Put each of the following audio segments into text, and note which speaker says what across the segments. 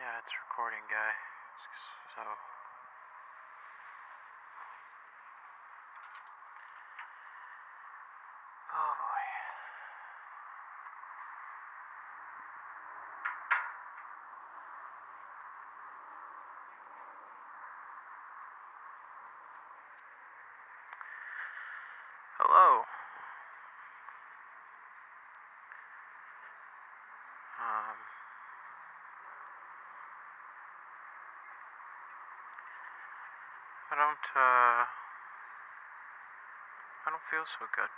Speaker 1: Yeah, it's recording, guy. So. Oh boy. Hello. Um. I don't, uh. I don't feel so good.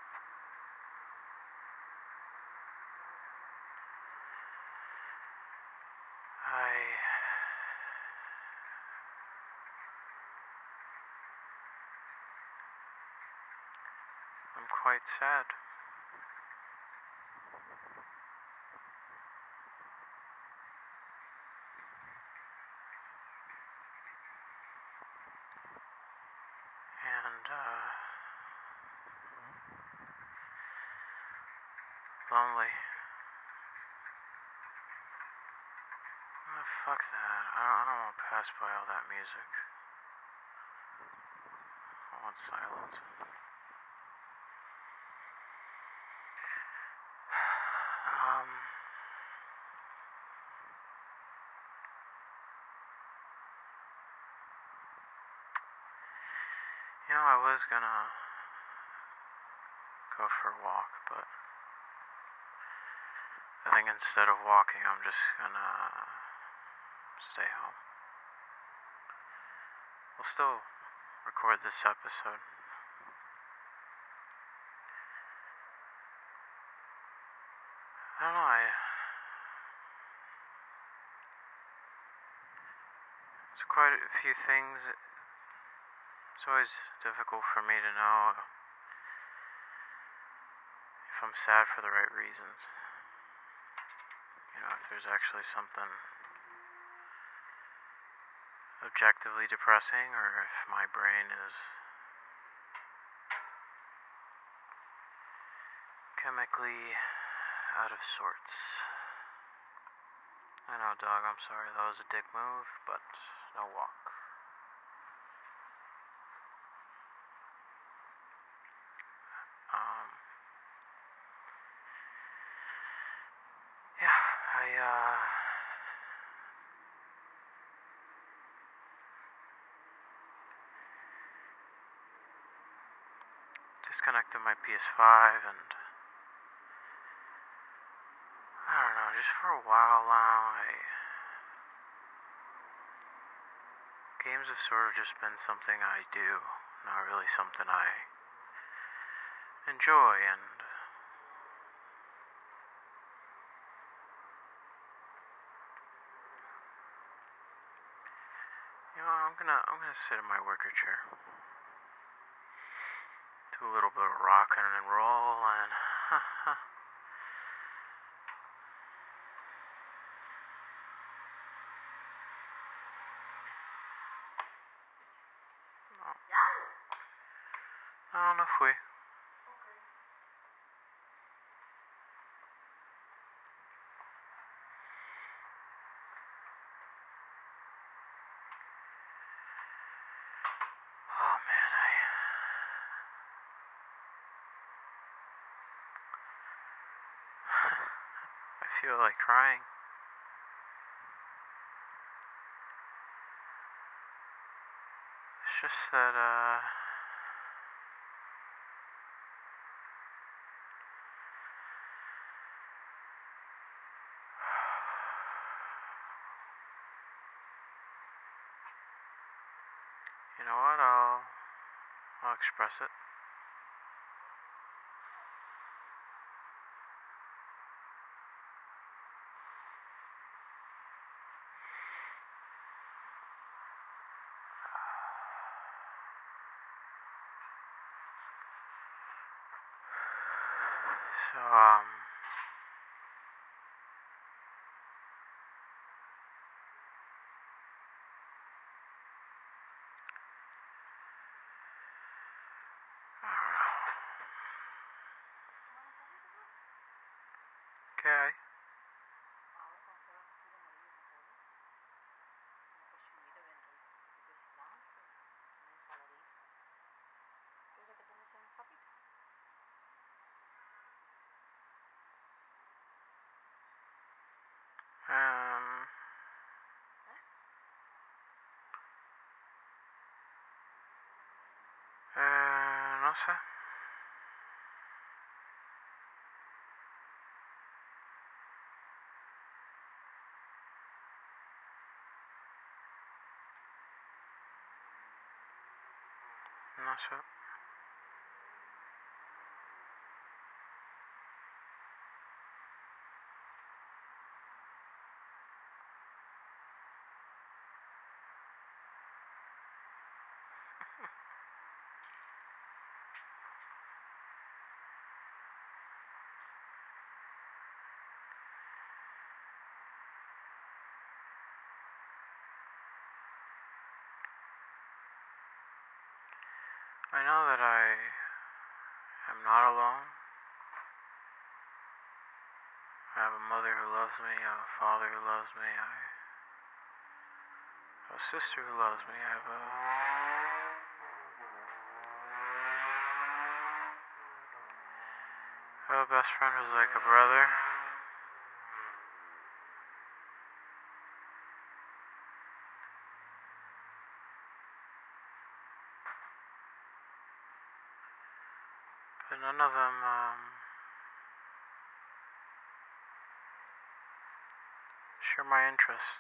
Speaker 1: I. I'm quite sad. And, uh. Lonely. Oh, fuck that. I don't, I don't want to pass by all that music. I want silence. Um. You know, I was gonna go for a walk, but think instead of walking, I'm just gonna stay home. We'll still record this episode. I don't know, I. It's quite a few things. It's always difficult for me to know if I'm sad for the right reasons. You know, if there's actually something objectively depressing or if my brain is chemically out of sorts. I know, dog, I'm sorry, that was a dick move, but no walk. Um, yeah, I, uh, disconnected my PS5 and I don't know, just for a while now, I games have sort of just been something I do, not really something I enjoy and you know, I'm gonna I'm gonna sit in my worker chair. Do a little bit of rocking and roll and I don't know if we Oh man, I I feel like crying. It's just that uh You know what? I'll I'll express it. Um I don't know. Okay. No sé. I know that I am not alone. I have a mother who loves me, I have a father who loves me, I have a sister who loves me, I have a I have a best friend who's like a brother. But none of them um, share my interest.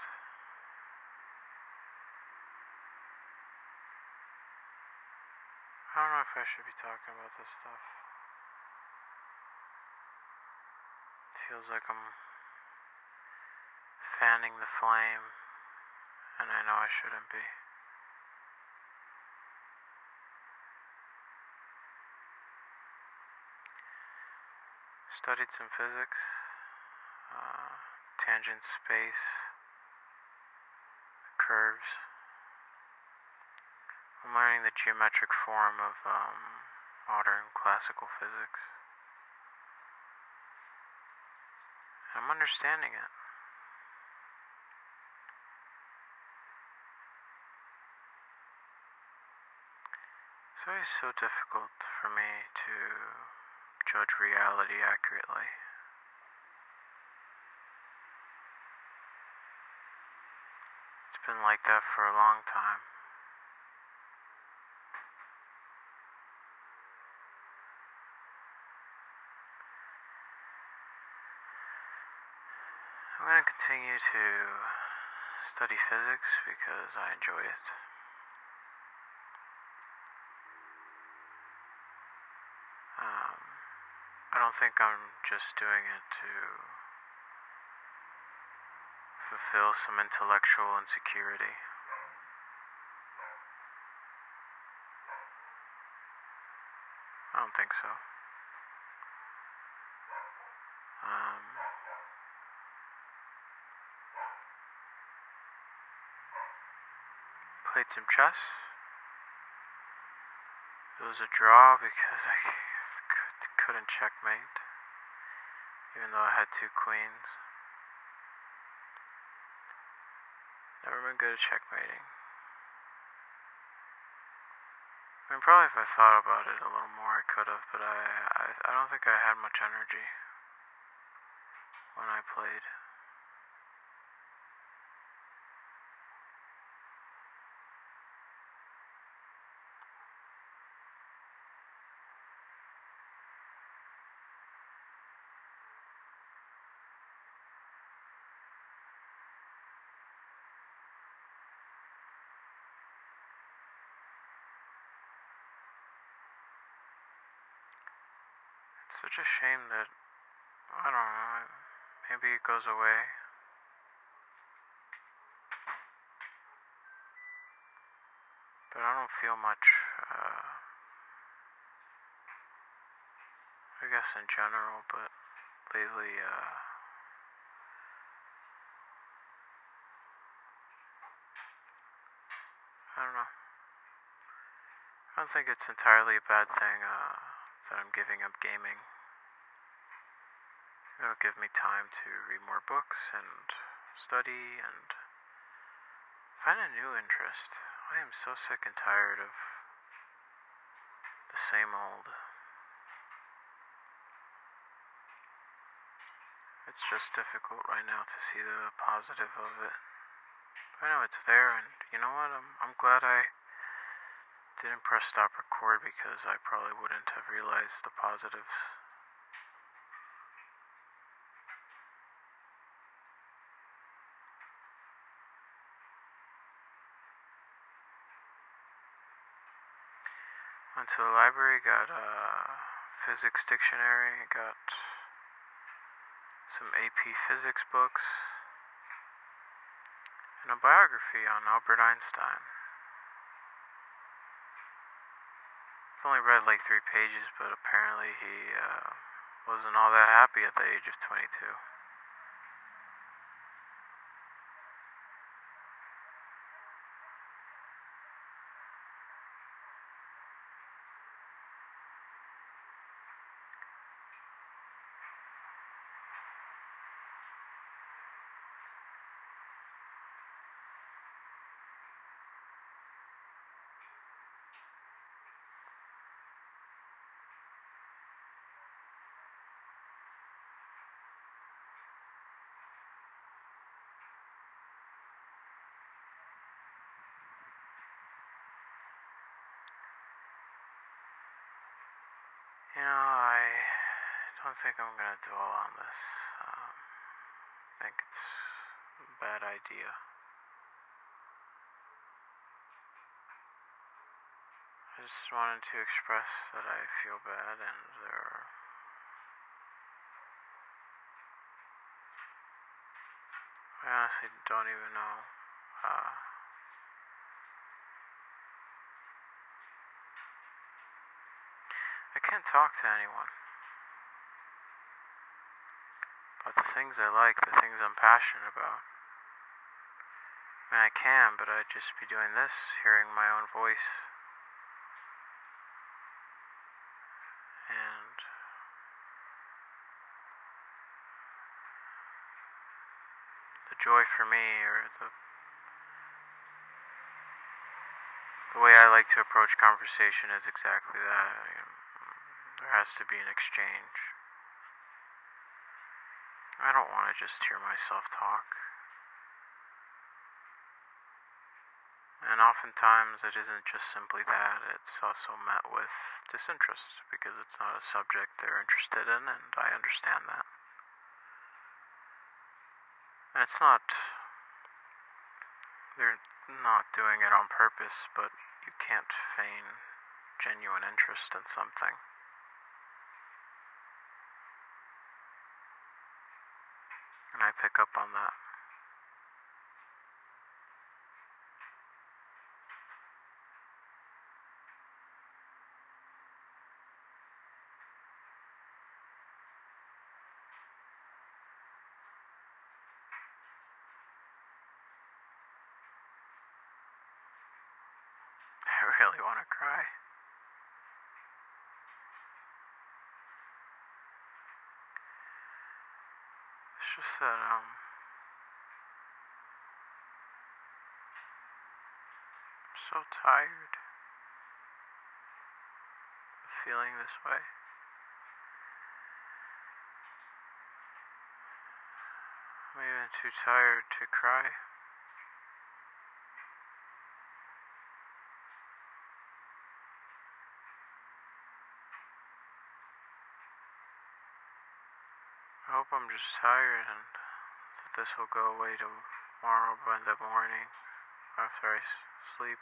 Speaker 1: I don't know if I should be talking about this stuff. It feels like I'm fanning the flame, and I know I shouldn't be. Studied some physics, uh, tangent space, curves. I'm learning the geometric form of um, modern classical physics. I'm understanding it. It's always so difficult for me to judge reality accurately. It's been like that for a long time. I'm going to continue to study physics because I enjoy it. Um, I don't think I'm just doing it to fulfill some intellectual insecurity. I don't think so. Um, played some chess. It was a draw because I couldn't checkmate, even though I had two queens. Never been good at checkmating. I mean, probably if I thought about it a little more, I could have, but I, I, I don't think I had much energy when I played. It's such a shame that, I don't know, maybe it goes away. But I don't feel much, uh, I guess in general, but lately, uh, I don't know. I don't think it's entirely a bad thing, uh, that I'm giving up gaming. It'll give me time to read more books and study and find a new interest. I am so sick and tired of the same old. It's just difficult right now to see the positive of it. I know it's there, and you know what? I'm, I'm glad I didn't press stop record because I probably wouldn't have realized the positives. Went to the library, got a physics dictionary, got some AP physics books, and a biography on Albert Einstein. I've only read like three pages, but apparently he uh, wasn't all that happy at the age of 22. You know, I don't think I'm gonna dwell on this. Um, I think it's a bad idea. I just wanted to express that I feel bad and there are. I honestly don't even know. Uh, I can't talk to anyone. About the things I like, the things I'm passionate about. I mean, I can, but I'd just be doing this, hearing my own voice. And. The joy for me, or the. The way I like to approach conversation is exactly that. I mean, there has to be an exchange. I don't want to just hear myself talk. And oftentimes it isn't just simply that, it's also met with disinterest because it's not a subject they're interested in, and I understand that. And it's not. They're not doing it on purpose, but you can't feign genuine interest in something. I pick up on that. I really want to cry. Just that, um, I'm so tired of feeling this way. I'm even too tired to cry. I hope I'm just tired and that this will go away tomorrow by the morning after I sleep.